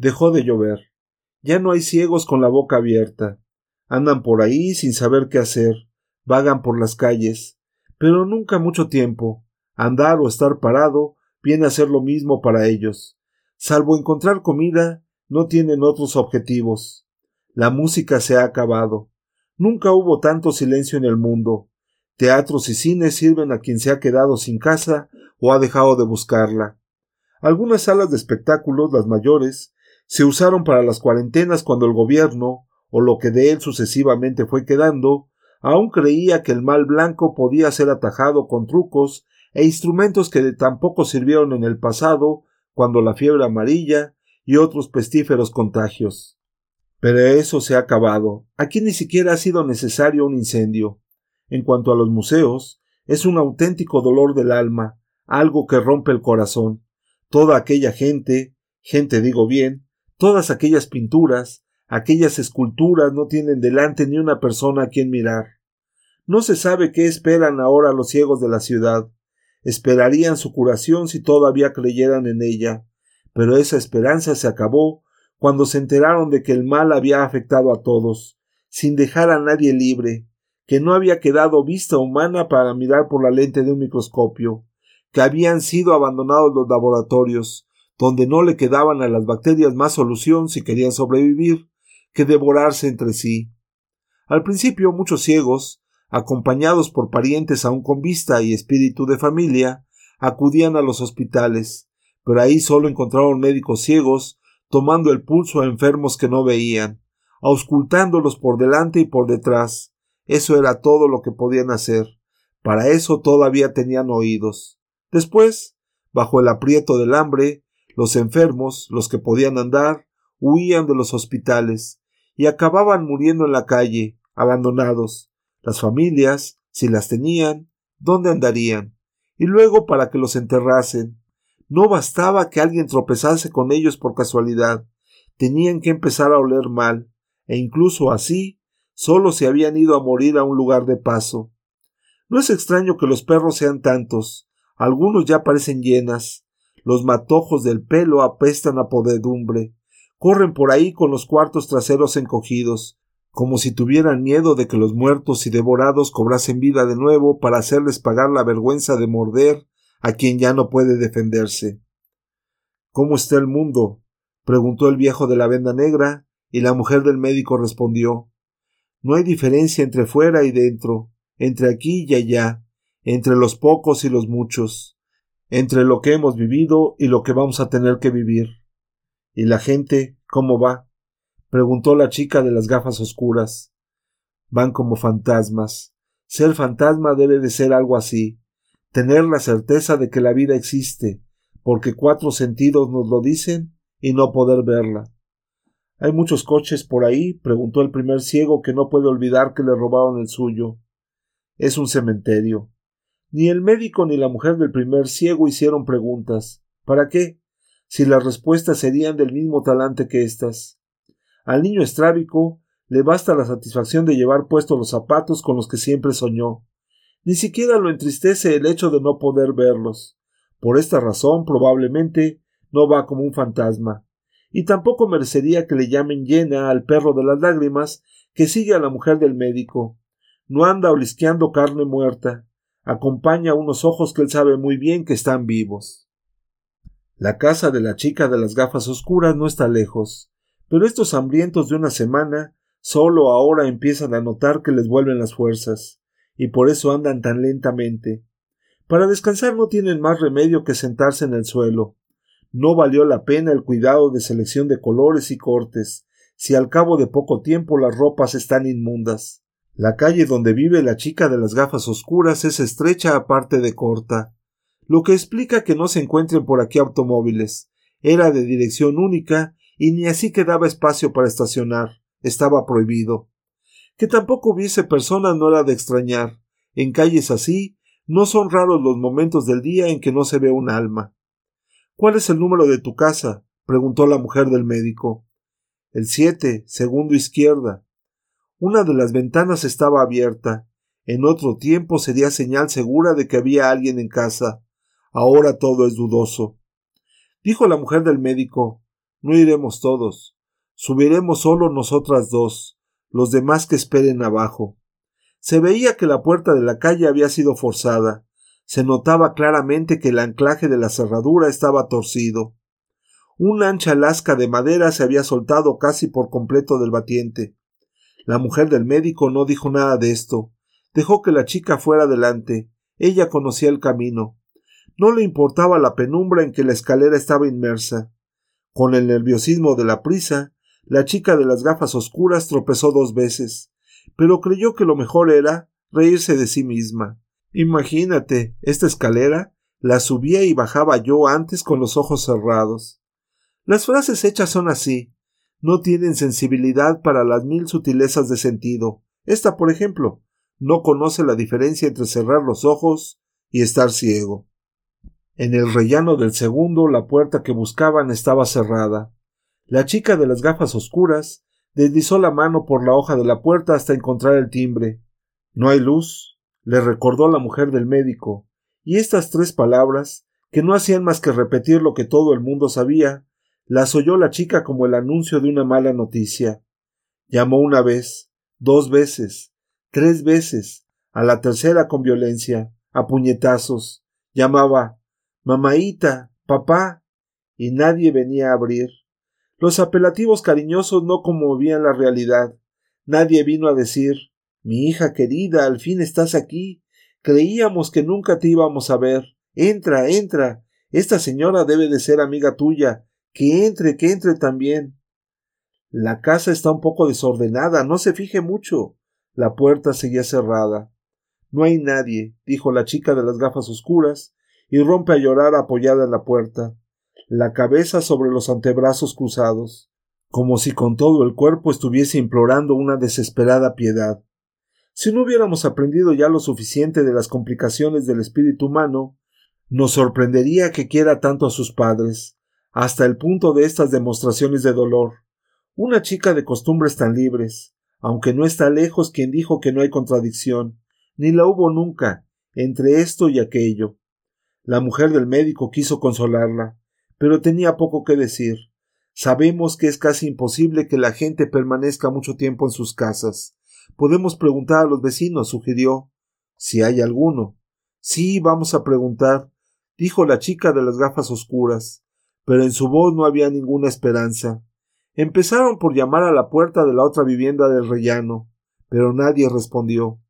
Dejó de llover. Ya no hay ciegos con la boca abierta. Andan por ahí sin saber qué hacer, vagan por las calles, pero nunca mucho tiempo. Andar o estar parado viene a ser lo mismo para ellos. Salvo encontrar comida, no tienen otros objetivos. La música se ha acabado. Nunca hubo tanto silencio en el mundo. Teatros y cines sirven a quien se ha quedado sin casa o ha dejado de buscarla. Algunas salas de espectáculos, las mayores, se usaron para las cuarentenas cuando el gobierno, o lo que de él sucesivamente fue quedando, aún creía que el mal blanco podía ser atajado con trucos e instrumentos que tampoco sirvieron en el pasado, cuando la fiebre amarilla y otros pestíferos contagios. Pero eso se ha acabado. Aquí ni siquiera ha sido necesario un incendio. En cuanto a los museos, es un auténtico dolor del alma, algo que rompe el corazón. Toda aquella gente, gente digo bien, todas aquellas pinturas, aquellas esculturas no tienen delante ni una persona a quien mirar. No se sabe qué esperan ahora los ciegos de la ciudad. Esperarían su curación si todavía creyeran en ella, pero esa esperanza se acabó cuando se enteraron de que el mal había afectado a todos, sin dejar a nadie libre, que no había quedado vista humana para mirar por la lente de un microscopio, que habían sido abandonados los laboratorios, donde no le quedaban a las bacterias más solución si querían sobrevivir que devorarse entre sí. Al principio muchos ciegos, acompañados por parientes aún con vista y espíritu de familia, acudían a los hospitales, pero ahí solo encontraron médicos ciegos tomando el pulso a enfermos que no veían, auscultándolos por delante y por detrás. Eso era todo lo que podían hacer. Para eso todavía tenían oídos. Después, bajo el aprieto del hambre, los enfermos, los que podían andar, huían de los hospitales y acababan muriendo en la calle, abandonados. Las familias, si las tenían, ¿dónde andarían? Y luego para que los enterrasen. No bastaba que alguien tropezase con ellos por casualidad, tenían que empezar a oler mal, e incluso así, solo se habían ido a morir a un lugar de paso. No es extraño que los perros sean tantos, algunos ya parecen llenas, los matojos del pelo apestan a podedumbre, corren por ahí con los cuartos traseros encogidos, como si tuvieran miedo de que los muertos y devorados cobrasen vida de nuevo para hacerles pagar la vergüenza de morder a quien ya no puede defenderse. ¿Cómo está el mundo? preguntó el viejo de la venda negra, y la mujer del médico respondió No hay diferencia entre fuera y dentro, entre aquí y allá, entre los pocos y los muchos, entre lo que hemos vivido y lo que vamos a tener que vivir. ¿Y la gente cómo va? preguntó la chica de las gafas oscuras. Van como fantasmas. Ser fantasma debe de ser algo así, tener la certeza de que la vida existe, porque cuatro sentidos nos lo dicen y no poder verla. ¿Hay muchos coches por ahí? preguntó el primer ciego que no puede olvidar que le robaron el suyo. Es un cementerio. Ni el médico ni la mujer del primer ciego hicieron preguntas. ¿Para qué? Si las respuestas serían del mismo talante que éstas. Al niño estrábico le basta la satisfacción de llevar puestos los zapatos con los que siempre soñó. Ni siquiera lo entristece el hecho de no poder verlos. Por esta razón, probablemente, no va como un fantasma. Y tampoco merecería que le llamen llena al perro de las lágrimas que sigue a la mujer del médico. No anda olisqueando carne muerta acompaña unos ojos que él sabe muy bien que están vivos. La casa de la chica de las gafas oscuras no está lejos, pero estos hambrientos de una semana solo ahora empiezan a notar que les vuelven las fuerzas, y por eso andan tan lentamente. Para descansar no tienen más remedio que sentarse en el suelo. No valió la pena el cuidado de selección de colores y cortes, si al cabo de poco tiempo las ropas están inmundas. La calle donde vive la chica de las gafas oscuras es estrecha aparte de corta, lo que explica que no se encuentren por aquí automóviles. Era de dirección única y ni así quedaba espacio para estacionar. Estaba prohibido. Que tampoco hubiese personas no era de extrañar. En calles así no son raros los momentos del día en que no se ve un alma. ¿Cuál es el número de tu casa? preguntó la mujer del médico. El siete, segundo izquierda. Una de las ventanas estaba abierta. En otro tiempo sería señal segura de que había alguien en casa. Ahora todo es dudoso. Dijo la mujer del médico No iremos todos. Subiremos solo nosotras dos, los demás que esperen abajo. Se veía que la puerta de la calle había sido forzada. Se notaba claramente que el anclaje de la cerradura estaba torcido. Una ancha lasca de madera se había soltado casi por completo del batiente. La mujer del médico no dijo nada de esto. Dejó que la chica fuera delante. Ella conocía el camino. No le importaba la penumbra en que la escalera estaba inmersa. Con el nerviosismo de la prisa, la chica de las gafas oscuras tropezó dos veces, pero creyó que lo mejor era reírse de sí misma. Imagínate, esta escalera la subía y bajaba yo antes con los ojos cerrados. Las frases hechas son así. No tienen sensibilidad para las mil sutilezas de sentido. Esta, por ejemplo, no conoce la diferencia entre cerrar los ojos y estar ciego. En el rellano del segundo la puerta que buscaban estaba cerrada. La chica de las gafas oscuras deslizó la mano por la hoja de la puerta hasta encontrar el timbre. No hay luz, le recordó la mujer del médico, y estas tres palabras, que no hacían más que repetir lo que todo el mundo sabía, las oyó la chica como el anuncio de una mala noticia. Llamó una vez, dos veces, tres veces, a la tercera con violencia, a puñetazos, llamaba Mamaíta, papá, y nadie venía a abrir. Los apelativos cariñosos no conmovían la realidad. Nadie vino a decir Mi hija querida, al fin estás aquí. Creíamos que nunca te íbamos a ver. Entra, entra. Esta señora debe de ser amiga tuya. Que entre, que entre también. La casa está un poco desordenada, no se fije mucho. La puerta seguía cerrada. No hay nadie, dijo la chica de las gafas oscuras, y rompe a llorar apoyada en la puerta, la cabeza sobre los antebrazos cruzados, como si con todo el cuerpo estuviese implorando una desesperada piedad. Si no hubiéramos aprendido ya lo suficiente de las complicaciones del espíritu humano, nos sorprendería que quiera tanto a sus padres, hasta el punto de estas demostraciones de dolor. Una chica de costumbres tan libres, aunque no está lejos quien dijo que no hay contradicción, ni la hubo nunca, entre esto y aquello. La mujer del médico quiso consolarla, pero tenía poco que decir. Sabemos que es casi imposible que la gente permanezca mucho tiempo en sus casas. Podemos preguntar a los vecinos, sugirió. Si hay alguno. Sí, vamos a preguntar, dijo la chica de las gafas oscuras, pero en su voz no había ninguna esperanza. Empezaron por llamar a la puerta de la otra vivienda del rellano, pero nadie respondió.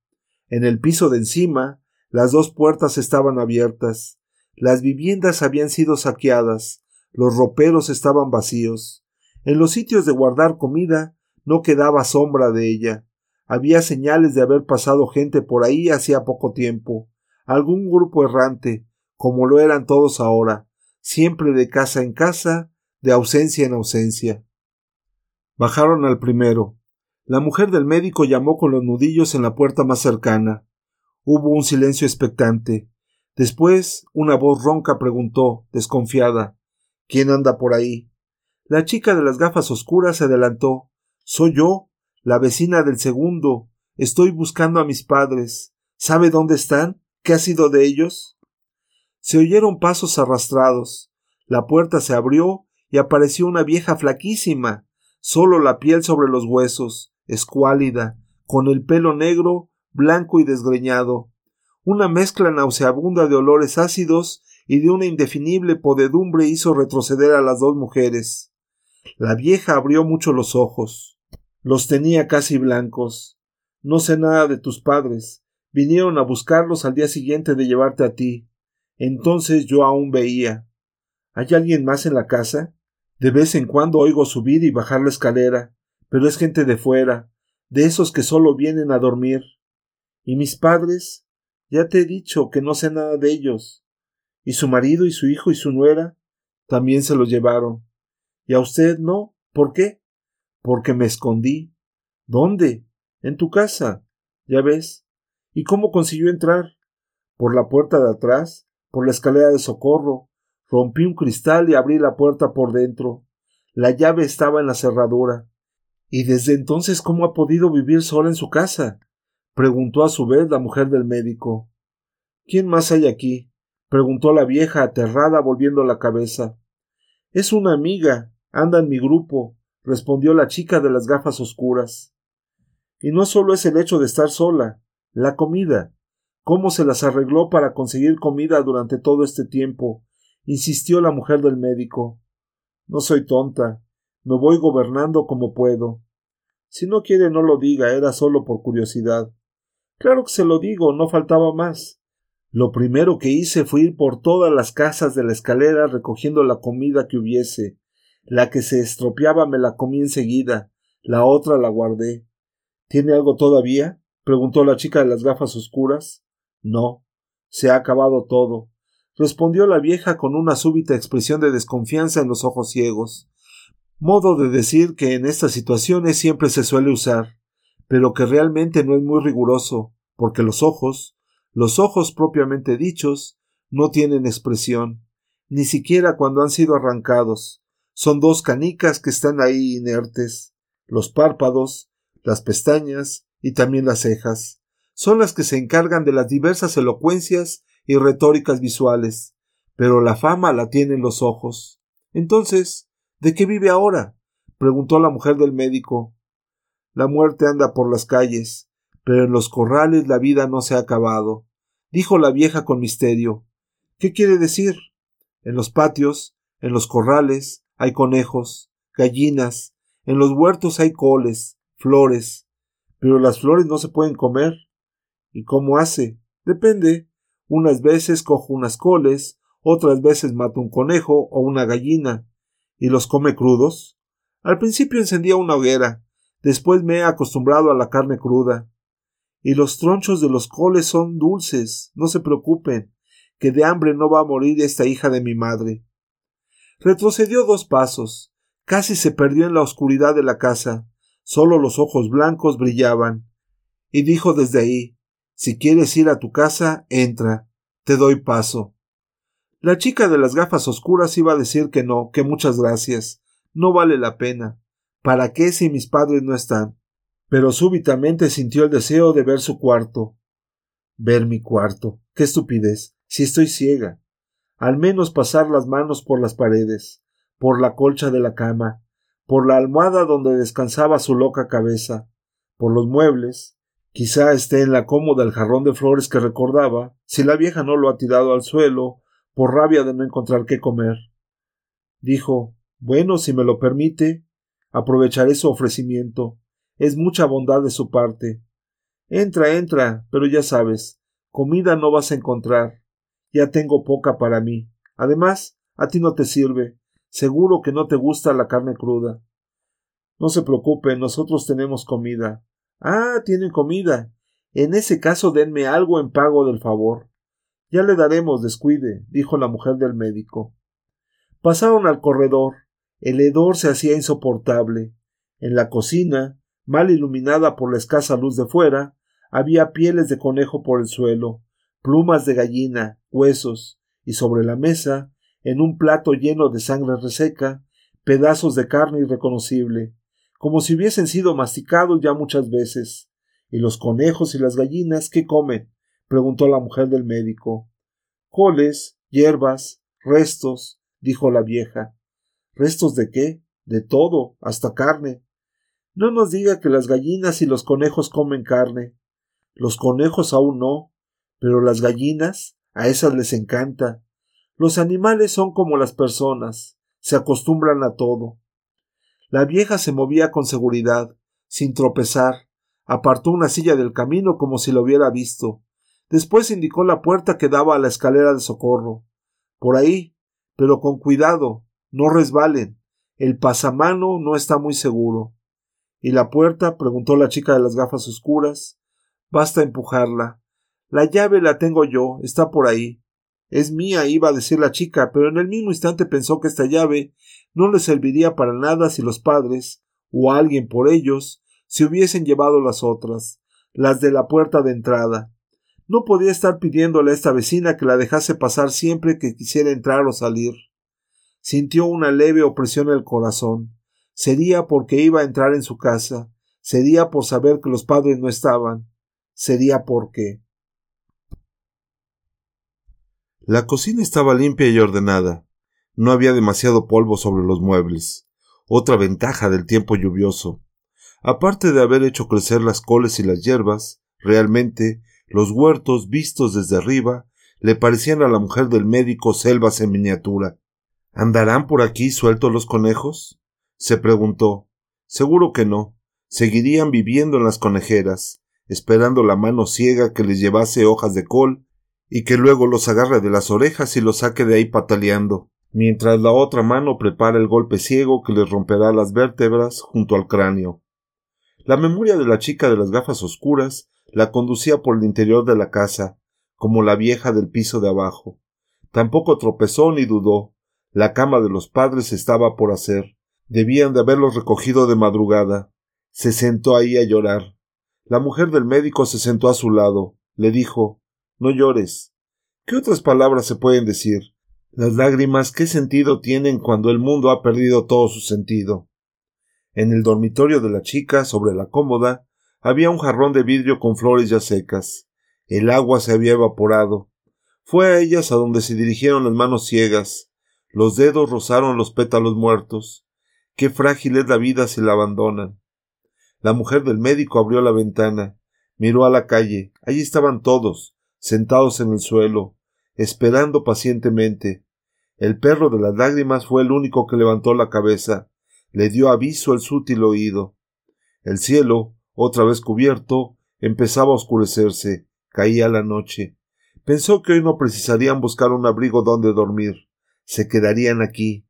En el piso de encima, las dos puertas estaban abiertas. Las viviendas habían sido saqueadas, los roperos estaban vacíos. En los sitios de guardar comida no quedaba sombra de ella. Había señales de haber pasado gente por ahí hacía poco tiempo, algún grupo errante, como lo eran todos ahora, siempre de casa en casa, de ausencia en ausencia. Bajaron al primero. La mujer del médico llamó con los nudillos en la puerta más cercana. Hubo un silencio expectante. Después una voz ronca preguntó, desconfiada ¿Quién anda por ahí? La chica de las gafas oscuras se adelantó. Soy yo, la vecina del segundo. Estoy buscando a mis padres. ¿Sabe dónde están? ¿Qué ha sido de ellos? Se oyeron pasos arrastrados. La puerta se abrió y apareció una vieja flaquísima, solo la piel sobre los huesos, escuálida, con el pelo negro, blanco y desgreñado, una mezcla nauseabunda de olores ácidos y de una indefinible podedumbre hizo retroceder a las dos mujeres. La vieja abrió mucho los ojos. Los tenía casi blancos. No sé nada de tus padres. Vinieron a buscarlos al día siguiente de llevarte a ti. Entonces yo aún veía. ¿Hay alguien más en la casa? De vez en cuando oigo subir y bajar la escalera, pero es gente de fuera, de esos que solo vienen a dormir. ¿Y mis padres? Ya te he dicho que no sé nada de ellos. Y su marido y su hijo y su nuera también se los llevaron. ¿Y a usted no? ¿Por qué? Porque me escondí. ¿Dónde? En tu casa. Ya ves. ¿Y cómo consiguió entrar? Por la puerta de atrás, por la escalera de socorro. Rompí un cristal y abrí la puerta por dentro. La llave estaba en la cerradura. ¿Y desde entonces cómo ha podido vivir sola en su casa? preguntó a su vez la mujer del médico. ¿Quién más hay aquí? preguntó la vieja aterrada volviendo la cabeza. Es una amiga, Anda en mi grupo, respondió la chica de las gafas oscuras. Y no solo es el hecho de estar sola, la comida. ¿Cómo se las arregló para conseguir comida durante todo este tiempo? insistió la mujer del médico. No soy tonta. Me voy gobernando como puedo. Si no quiere no lo diga, era solo por curiosidad. Claro que se lo digo, no faltaba más. Lo primero que hice fue ir por todas las casas de la escalera recogiendo la comida que hubiese. La que se estropeaba me la comí enseguida, la otra la guardé. ¿Tiene algo todavía? preguntó la chica de las gafas oscuras. No, se ha acabado todo, respondió la vieja con una súbita expresión de desconfianza en los ojos ciegos. Modo de decir que en estas situaciones siempre se suele usar, pero que realmente no es muy riguroso, porque los ojos, los ojos propiamente dichos, no tienen expresión, ni siquiera cuando han sido arrancados. Son dos canicas que están ahí inertes. Los párpados, las pestañas y también las cejas. Son las que se encargan de las diversas elocuencias y retóricas visuales, pero la fama la tienen los ojos. Entonces, ¿de qué vive ahora? preguntó la mujer del médico. La muerte anda por las calles, pero en los corrales la vida no se ha acabado, dijo la vieja con misterio. ¿Qué quiere decir? En los patios, en los corrales, hay conejos, gallinas, en los huertos hay coles, flores, pero las flores no se pueden comer. ¿Y cómo hace? Depende. Unas veces cojo unas coles, otras veces mato un conejo o una gallina. ¿Y los come crudos? Al principio encendía una hoguera, después me he acostumbrado a la carne cruda. Y los tronchos de los coles son dulces, no se preocupen, que de hambre no va a morir esta hija de mi madre. Retrocedió dos pasos, casi se perdió en la oscuridad de la casa, solo los ojos blancos brillaban, y dijo desde ahí Si quieres ir a tu casa, entra, te doy paso. La chica de las gafas oscuras iba a decir que no, que muchas gracias, no vale la pena. ¿Para qué si mis padres no están? Pero súbitamente sintió el deseo de ver su cuarto. Ver mi cuarto. Qué estupidez. Si estoy ciega. Al menos pasar las manos por las paredes, por la colcha de la cama, por la almohada donde descansaba su loca cabeza, por los muebles, quizá esté en la cómoda el jarrón de flores que recordaba, si la vieja no lo ha tirado al suelo, por rabia de no encontrar qué comer. Dijo Bueno, si me lo permite, aprovecharé su ofrecimiento. Es mucha bondad de su parte. Entra, entra, pero ya sabes, comida no vas a encontrar. Ya tengo poca para mí. Además, a ti no te sirve. Seguro que no te gusta la carne cruda. No se preocupe, nosotros tenemos comida. Ah, tienen comida. En ese caso denme algo en pago del favor. Ya le daremos, descuide, dijo la mujer del médico. Pasaron al corredor. El hedor se hacía insoportable. En la cocina, mal iluminada por la escasa luz de fuera, había pieles de conejo por el suelo, plumas de gallina, huesos, y sobre la mesa en un plato lleno de sangre reseca, pedazos de carne irreconocible, como si hubiesen sido masticados ya muchas veces. ¿Y los conejos y las gallinas qué comen? preguntó la mujer del médico. Coles, hierbas, restos, dijo la vieja. ¿Restos de qué? De todo, hasta carne. No nos diga que las gallinas y los conejos comen carne. Los conejos aún no, pero las gallinas, a esas les encanta. Los animales son como las personas, se acostumbran a todo. La vieja se movía con seguridad, sin tropezar, apartó una silla del camino como si lo hubiera visto. Después indicó la puerta que daba a la escalera de socorro. Por ahí, pero con cuidado, no resbalen. El pasamano no está muy seguro. ¿Y la puerta? preguntó la chica de las gafas oscuras. Basta empujarla. La llave la tengo yo, está por ahí. Es mía, iba a decir la chica, pero en el mismo instante pensó que esta llave no le serviría para nada si los padres, o alguien por ellos, se hubiesen llevado las otras, las de la puerta de entrada. No podía estar pidiéndole a esta vecina que la dejase pasar siempre que quisiera entrar o salir. Sintió una leve opresión en el corazón. Sería porque iba a entrar en su casa, sería por saber que los padres no estaban, sería porque. La cocina estaba limpia y ordenada. No había demasiado polvo sobre los muebles. otra ventaja del tiempo lluvioso. Aparte de haber hecho crecer las coles y las hierbas, realmente los huertos vistos desde arriba le parecían a la mujer del médico selvas en miniatura. ¿Andarán por aquí sueltos los conejos? se preguntó. Seguro que no. Seguirían viviendo en las conejeras, esperando la mano ciega que les llevase hojas de col y que luego los agarre de las orejas y los saque de ahí pataleando mientras la otra mano prepara el golpe ciego que les romperá las vértebras junto al cráneo. La memoria de la chica de las gafas oscuras la conducía por el interior de la casa, como la vieja del piso de abajo. Tampoco tropezó ni dudó. La cama de los padres estaba por hacer. Debían de haberlos recogido de madrugada. Se sentó ahí a llorar. La mujer del médico se sentó a su lado. Le dijo No llores. ¿Qué otras palabras se pueden decir? Las lágrimas, ¿qué sentido tienen cuando el mundo ha perdido todo su sentido? En el dormitorio de la chica, sobre la cómoda, había un jarrón de vidrio con flores ya secas. El agua se había evaporado. Fue a ellas a donde se dirigieron las manos ciegas. Los dedos rozaron los pétalos muertos. Qué frágil es la vida si la abandonan. La mujer del médico abrió la ventana, miró a la calle. Allí estaban todos, sentados en el suelo, esperando pacientemente. El perro de las lágrimas fue el único que levantó la cabeza, le dio aviso al sutil oído. El cielo, otra vez cubierto, empezaba a oscurecerse, caía la noche. Pensó que hoy no precisarían buscar un abrigo donde dormir. Se quedarían aquí.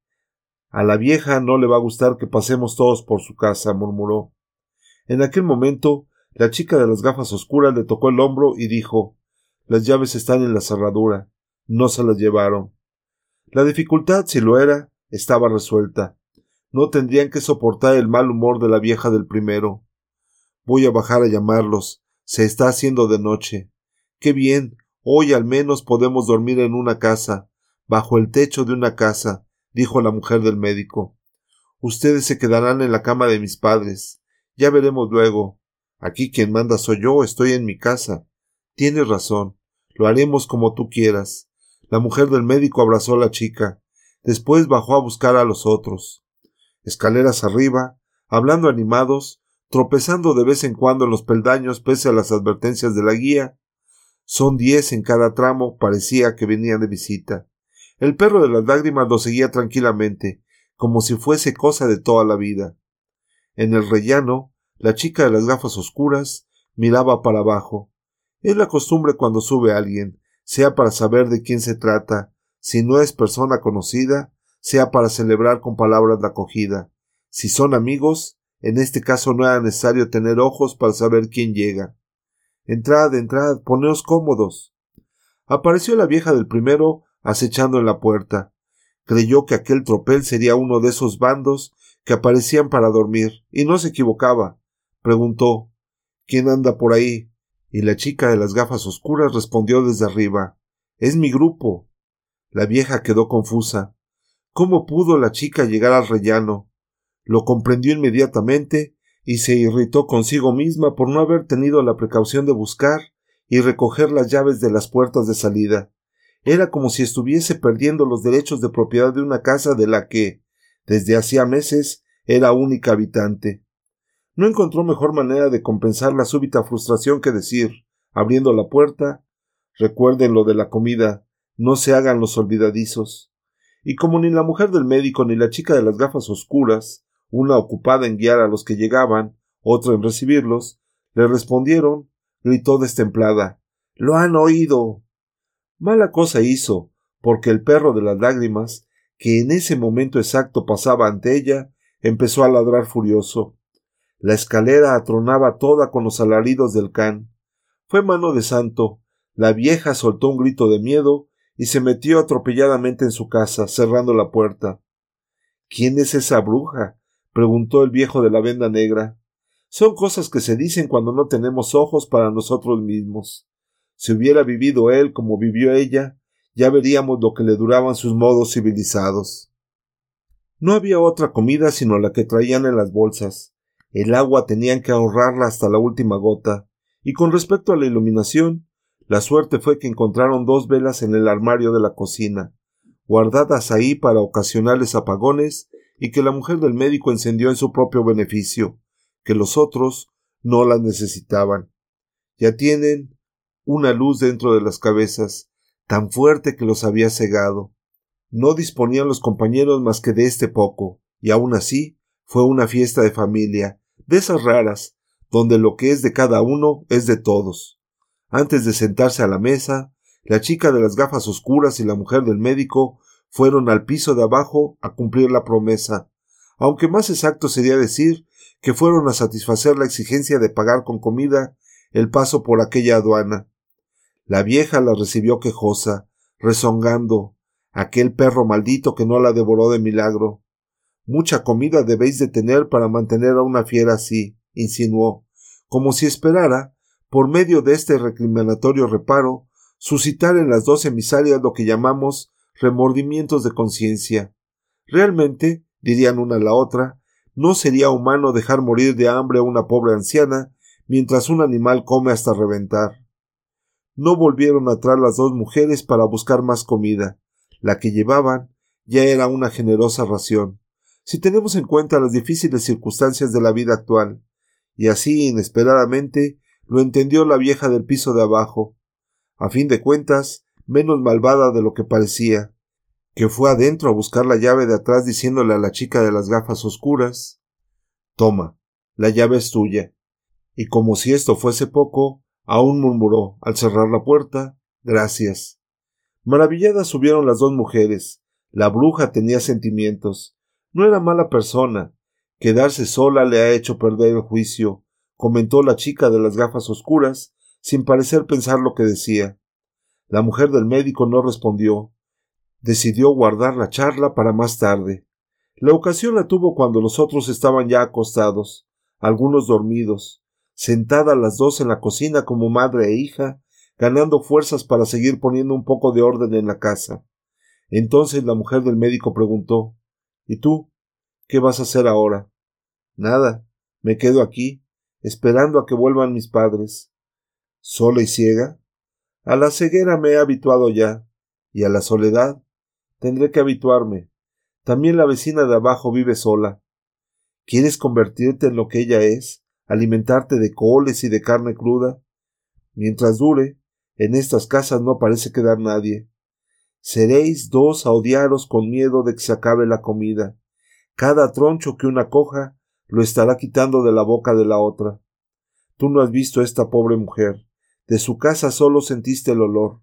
A la vieja no le va a gustar que pasemos todos por su casa, murmuró. En aquel momento, la chica de las gafas oscuras le tocó el hombro y dijo Las llaves están en la cerradura no se las llevaron. La dificultad, si lo era, estaba resuelta. No tendrían que soportar el mal humor de la vieja del primero. Voy a bajar a llamarlos. Se está haciendo de noche. Qué bien. Hoy al menos podemos dormir en una casa, bajo el techo de una casa, dijo la mujer del médico. Ustedes se quedarán en la cama de mis padres. Ya veremos luego. Aquí quien manda soy yo, estoy en mi casa. Tienes razón. Lo haremos como tú quieras. La mujer del médico abrazó a la chica. Después bajó a buscar a los otros. Escaleras arriba, hablando animados, tropezando de vez en cuando en los peldaños pese a las advertencias de la guía. Son diez en cada tramo, parecía que venían de visita. El perro de las lágrimas lo seguía tranquilamente, como si fuese cosa de toda la vida. En el rellano, la chica de las gafas oscuras miraba para abajo. Es la costumbre cuando sube alguien, sea para saber de quién se trata, si no es persona conocida, sea para celebrar con palabras la acogida. Si son amigos, en este caso no era necesario tener ojos para saber quién llega. Entrad, entrad, poneos cómodos. Apareció la vieja del primero acechando en la puerta. Creyó que aquel tropel sería uno de esos bandos que aparecían para dormir, y no se equivocaba. Preguntó ¿Quién anda por ahí? Y la chica de las gafas oscuras respondió desde arriba Es mi grupo. La vieja quedó confusa. ¿Cómo pudo la chica llegar al rellano? Lo comprendió inmediatamente y se irritó consigo misma por no haber tenido la precaución de buscar y recoger las llaves de las puertas de salida. Era como si estuviese perdiendo los derechos de propiedad de una casa de la que, desde hacía meses, era única habitante. No encontró mejor manera de compensar la súbita frustración que decir, abriendo la puerta, recuerden lo de la comida, no se hagan los olvidadizos. Y como ni la mujer del médico ni la chica de las gafas oscuras, una ocupada en guiar a los que llegaban, otra en recibirlos, le respondieron, gritó destemplada Lo han oído. Mala cosa hizo, porque el perro de las lágrimas, que en ese momento exacto pasaba ante ella, empezó a ladrar furioso. La escalera atronaba toda con los alaridos del can. Fue mano de santo. La vieja soltó un grito de miedo y se metió atropelladamente en su casa, cerrando la puerta. ¿Quién es esa bruja? preguntó el viejo de la venda negra. Son cosas que se dicen cuando no tenemos ojos para nosotros mismos. Si hubiera vivido él como vivió ella, ya veríamos lo que le duraban sus modos civilizados. No había otra comida sino la que traían en las bolsas. El agua tenían que ahorrarla hasta la última gota, y con respecto a la iluminación, la suerte fue que encontraron dos velas en el armario de la cocina, guardadas ahí para ocasionales apagones y que la mujer del médico encendió en su propio beneficio, que los otros no la necesitaban. Ya tienen una luz dentro de las cabezas, tan fuerte que los había cegado. No disponían los compañeros más que de este poco, y aun así fue una fiesta de familia, de esas raras, donde lo que es de cada uno es de todos. Antes de sentarse a la mesa, la chica de las gafas oscuras y la mujer del médico fueron al piso de abajo a cumplir la promesa, aunque más exacto sería decir que fueron a satisfacer la exigencia de pagar con comida el paso por aquella aduana. La vieja la recibió quejosa, rezongando, aquel perro maldito que no la devoró de milagro. Mucha comida debéis de tener para mantener a una fiera así, insinuó, como si esperara, por medio de este recriminatorio reparo, suscitar en las dos emisarias lo que llamamos remordimientos de conciencia. Realmente, dirían una a la otra, no sería humano dejar morir de hambre a una pobre anciana mientras un animal come hasta reventar. No volvieron atrás las dos mujeres para buscar más comida. La que llevaban ya era una generosa ración si tenemos en cuenta las difíciles circunstancias de la vida actual. Y así, inesperadamente, lo entendió la vieja del piso de abajo. A fin de cuentas, menos malvada de lo que parecía, que fue adentro a buscar la llave de atrás diciéndole a la chica de las gafas oscuras Toma, la llave es tuya. Y como si esto fuese poco, aún murmuró, al cerrar la puerta Gracias. Maravilladas subieron las dos mujeres. La bruja tenía sentimientos, no era mala persona. Quedarse sola le ha hecho perder el juicio, comentó la chica de las gafas oscuras, sin parecer pensar lo que decía. La mujer del médico no respondió. Decidió guardar la charla para más tarde. La ocasión la tuvo cuando los otros estaban ya acostados, algunos dormidos, sentadas las dos en la cocina como madre e hija, ganando fuerzas para seguir poniendo un poco de orden en la casa. Entonces la mujer del médico preguntó ¿Y tú? ¿Qué vas a hacer ahora? Nada. Me quedo aquí, esperando a que vuelvan mis padres. ¿Sola y ciega? A la ceguera me he habituado ya, y a la soledad tendré que habituarme. También la vecina de abajo vive sola. ¿Quieres convertirte en lo que ella es? alimentarte de coles y de carne cruda? Mientras dure, en estas casas no parece quedar nadie. Seréis dos a odiaros con miedo de que se acabe la comida. Cada troncho que una coja lo estará quitando de la boca de la otra. Tú no has visto a esta pobre mujer. De su casa solo sentiste el olor.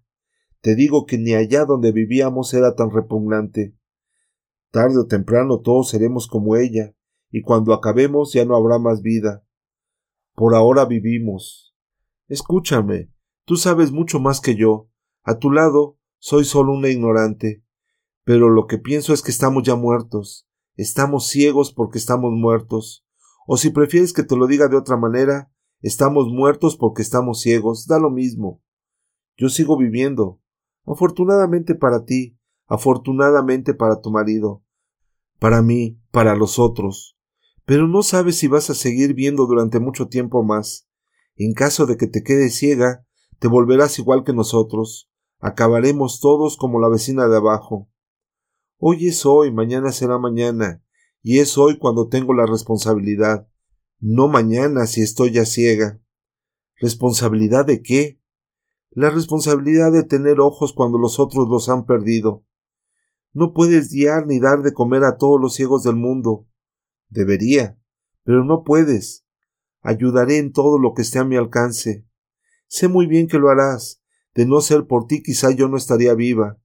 Te digo que ni allá donde vivíamos era tan repugnante. Tarde o temprano todos seremos como ella, y cuando acabemos ya no habrá más vida. Por ahora vivimos. Escúchame, tú sabes mucho más que yo. A tu lado soy solo una ignorante, pero lo que pienso es que estamos ya muertos, estamos ciegos porque estamos muertos, o si prefieres que te lo diga de otra manera, estamos muertos porque estamos ciegos, da lo mismo. Yo sigo viviendo, afortunadamente para ti, afortunadamente para tu marido, para mí, para los otros, pero no sabes si vas a seguir viendo durante mucho tiempo más. En caso de que te quedes ciega, te volverás igual que nosotros, Acabaremos todos como la vecina de abajo. Hoy es hoy, mañana será mañana, y es hoy cuando tengo la responsabilidad, no mañana si estoy ya ciega. ¿Responsabilidad de qué? La responsabilidad de tener ojos cuando los otros los han perdido. No puedes guiar ni dar de comer a todos los ciegos del mundo. Debería, pero no puedes. Ayudaré en todo lo que esté a mi alcance. Sé muy bien que lo harás, de no ser por ti quizá yo no estaría viva.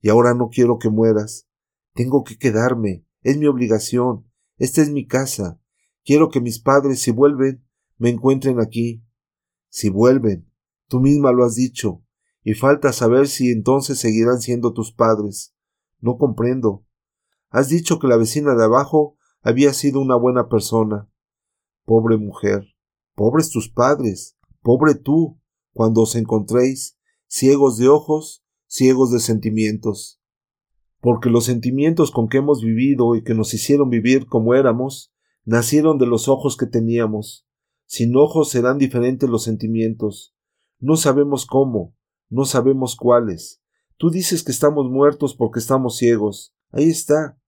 Y ahora no quiero que mueras. Tengo que quedarme. Es mi obligación. Esta es mi casa. Quiero que mis padres, si vuelven, me encuentren aquí. Si vuelven, tú misma lo has dicho, y falta saber si entonces seguirán siendo tus padres. No comprendo. Has dicho que la vecina de abajo había sido una buena persona. Pobre mujer, pobres tus padres, pobre tú, cuando os encontréis, ciegos de ojos, ciegos de sentimientos. Porque los sentimientos con que hemos vivido y que nos hicieron vivir como éramos, nacieron de los ojos que teníamos. Sin ojos serán diferentes los sentimientos. No sabemos cómo, no sabemos cuáles. Tú dices que estamos muertos porque estamos ciegos. Ahí está.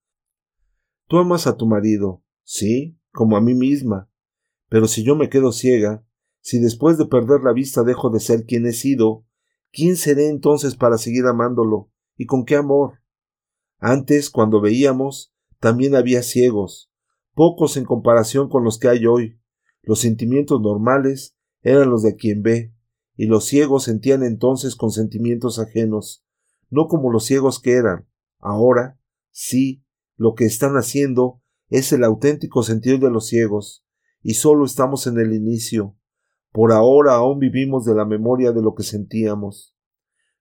Tú amas a tu marido, sí, como a mí misma. Pero si yo me quedo ciega, si después de perder la vista dejo de ser quien he sido, ¿quién seré entonces para seguir amándolo? ¿Y con qué amor? Antes, cuando veíamos, también había ciegos, pocos en comparación con los que hay hoy. Los sentimientos normales eran los de quien ve, y los ciegos sentían entonces con sentimientos ajenos, no como los ciegos que eran. Ahora, sí, lo que están haciendo es el auténtico sentido de los ciegos, y solo estamos en el inicio. Por ahora aún vivimos de la memoria de lo que sentíamos.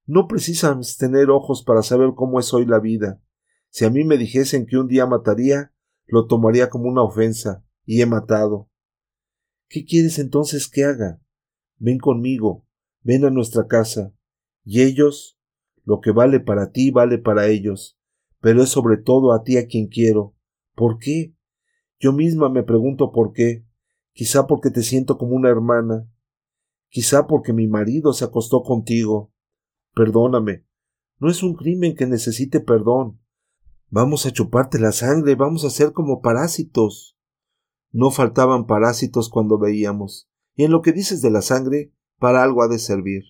No precisamos tener ojos para saber cómo es hoy la vida. Si a mí me dijesen que un día mataría, lo tomaría como una ofensa, y he matado. ¿Qué quieres entonces que haga? Ven conmigo, ven a nuestra casa. Y ellos, lo que vale para ti vale para ellos, pero es sobre todo a ti a quien quiero. ¿Por qué? Yo misma me pregunto por qué. Quizá porque te siento como una hermana. Quizá porque mi marido se acostó contigo. Perdóname. No es un crimen que necesite perdón. Vamos a chuparte la sangre, vamos a ser como parásitos. No faltaban parásitos cuando veíamos, y en lo que dices de la sangre, para algo ha de servir,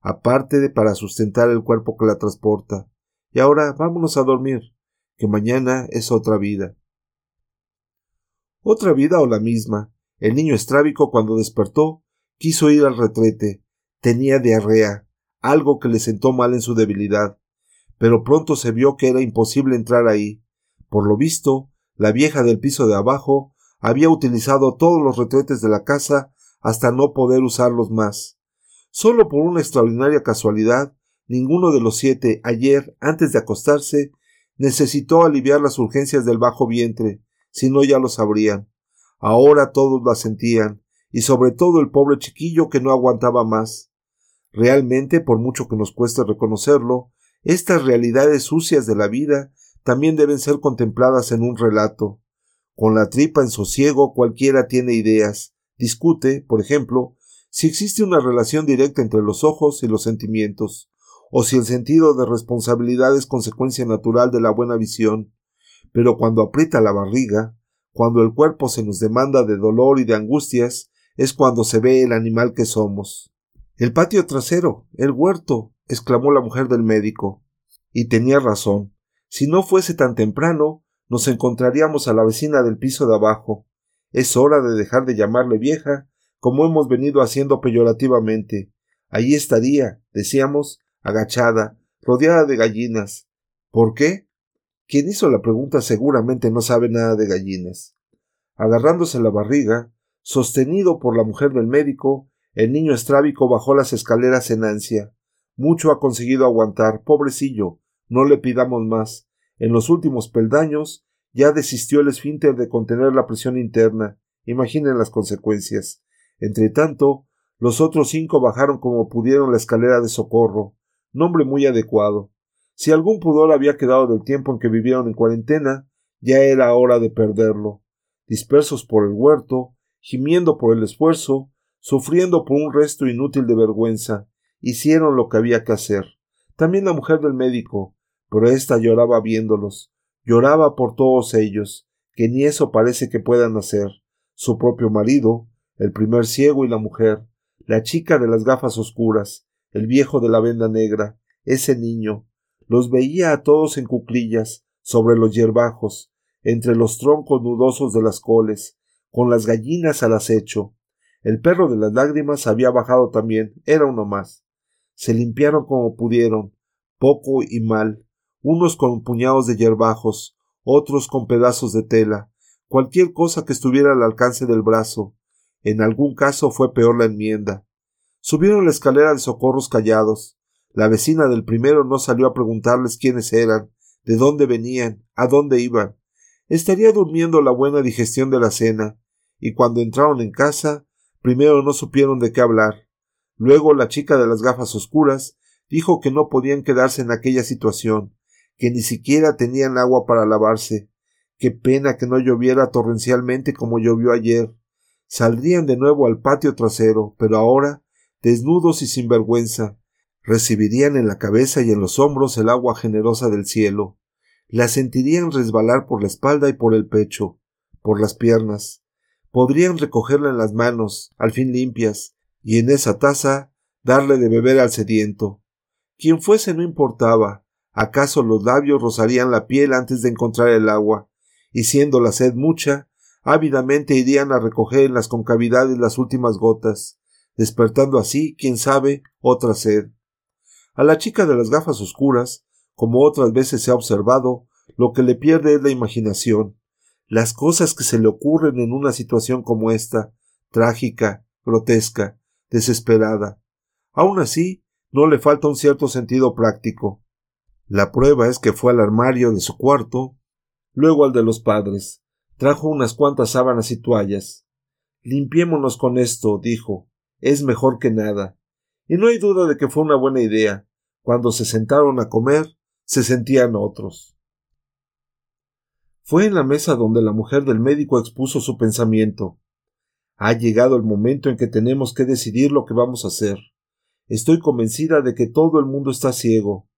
aparte de para sustentar el cuerpo que la transporta. Y ahora vámonos a dormir, que mañana es otra vida. Otra vida o la misma. El niño estrábico cuando despertó quiso ir al retrete. Tenía diarrea, algo que le sentó mal en su debilidad. Pero pronto se vio que era imposible entrar ahí. Por lo visto, la vieja del piso de abajo había utilizado todos los retretes de la casa hasta no poder usarlos más. Solo por una extraordinaria casualidad, ninguno de los siete ayer, antes de acostarse, necesitó aliviar las urgencias del bajo vientre, si no ya lo sabrían. Ahora todos la sentían, y sobre todo el pobre chiquillo que no aguantaba más. Realmente, por mucho que nos cueste reconocerlo, estas realidades sucias de la vida también deben ser contempladas en un relato. Con la tripa en sosiego cualquiera tiene ideas, discute, por ejemplo, si existe una relación directa entre los ojos y los sentimientos, o si el sentido de responsabilidad es consecuencia natural de la buena visión. Pero cuando aprieta la barriga, cuando el cuerpo se nos demanda de dolor y de angustias, es cuando se ve el animal que somos. El patio trasero, el huerto, exclamó la mujer del médico. Y tenía razón. Si no fuese tan temprano, nos encontraríamos a la vecina del piso de abajo. Es hora de dejar de llamarle vieja, como hemos venido haciendo peyorativamente. Allí estaría, decíamos, agachada, rodeada de gallinas. ¿Por qué? Quien hizo la pregunta seguramente no sabe nada de gallinas. Agarrándose la barriga, sostenido por la mujer del médico, el niño estrábico bajó las escaleras en ansia. Mucho ha conseguido aguantar, pobrecillo, no le pidamos más. En los últimos peldaños ya desistió el esfínter de contener la presión interna. Imaginen las consecuencias. Entre tanto, los otros cinco bajaron como pudieron la escalera de socorro, nombre muy adecuado. Si algún pudor había quedado del tiempo en que vivieron en cuarentena, ya era hora de perderlo. Dispersos por el huerto, gimiendo por el esfuerzo, sufriendo por un resto inútil de vergüenza, hicieron lo que había que hacer. También la mujer del médico, pero ésta lloraba viéndolos, lloraba por todos ellos, que ni eso parece que puedan hacer. Su propio marido, el primer ciego y la mujer, la chica de las gafas oscuras, el viejo de la venda negra, ese niño, los veía a todos en cuclillas, sobre los yerbajos, entre los troncos nudosos de las coles, con las gallinas al acecho. El perro de las lágrimas había bajado también, era uno más. Se limpiaron como pudieron, poco y mal, unos con puñados de yerbajos, otros con pedazos de tela, cualquier cosa que estuviera al alcance del brazo. En algún caso fue peor la enmienda. Subieron la escalera de socorros callados. La vecina del primero no salió a preguntarles quiénes eran, de dónde venían, a dónde iban. Estaría durmiendo la buena digestión de la cena, y cuando entraron en casa, primero no supieron de qué hablar. Luego la chica de las gafas oscuras dijo que no podían quedarse en aquella situación, que ni siquiera tenían agua para lavarse. Qué pena que no lloviera torrencialmente como llovió ayer. Saldrían de nuevo al patio trasero, pero ahora, desnudos y sin vergüenza, recibirían en la cabeza y en los hombros el agua generosa del cielo. La sentirían resbalar por la espalda y por el pecho, por las piernas. Podrían recogerla en las manos, al fin limpias, y en esa taza darle de beber al sediento. Quien fuese no importaba, acaso los labios rozarían la piel antes de encontrar el agua, y siendo la sed mucha, ávidamente irían a recoger en las concavidades las últimas gotas, despertando así, quién sabe, otra sed. A la chica de las gafas oscuras, como otras veces se ha observado, lo que le pierde es la imaginación, las cosas que se le ocurren en una situación como esta, trágica, grotesca, desesperada. Aun así, no le falta un cierto sentido práctico. La prueba es que fue al armario de su cuarto, luego al de los padres, trajo unas cuantas sábanas y toallas. Limpiémonos con esto, dijo. Es mejor que nada. Y no hay duda de que fue una buena idea. Cuando se sentaron a comer, se sentían otros. Fue en la mesa donde la mujer del médico expuso su pensamiento. Ha llegado el momento en que tenemos que decidir lo que vamos a hacer. Estoy convencida de que todo el mundo está ciego.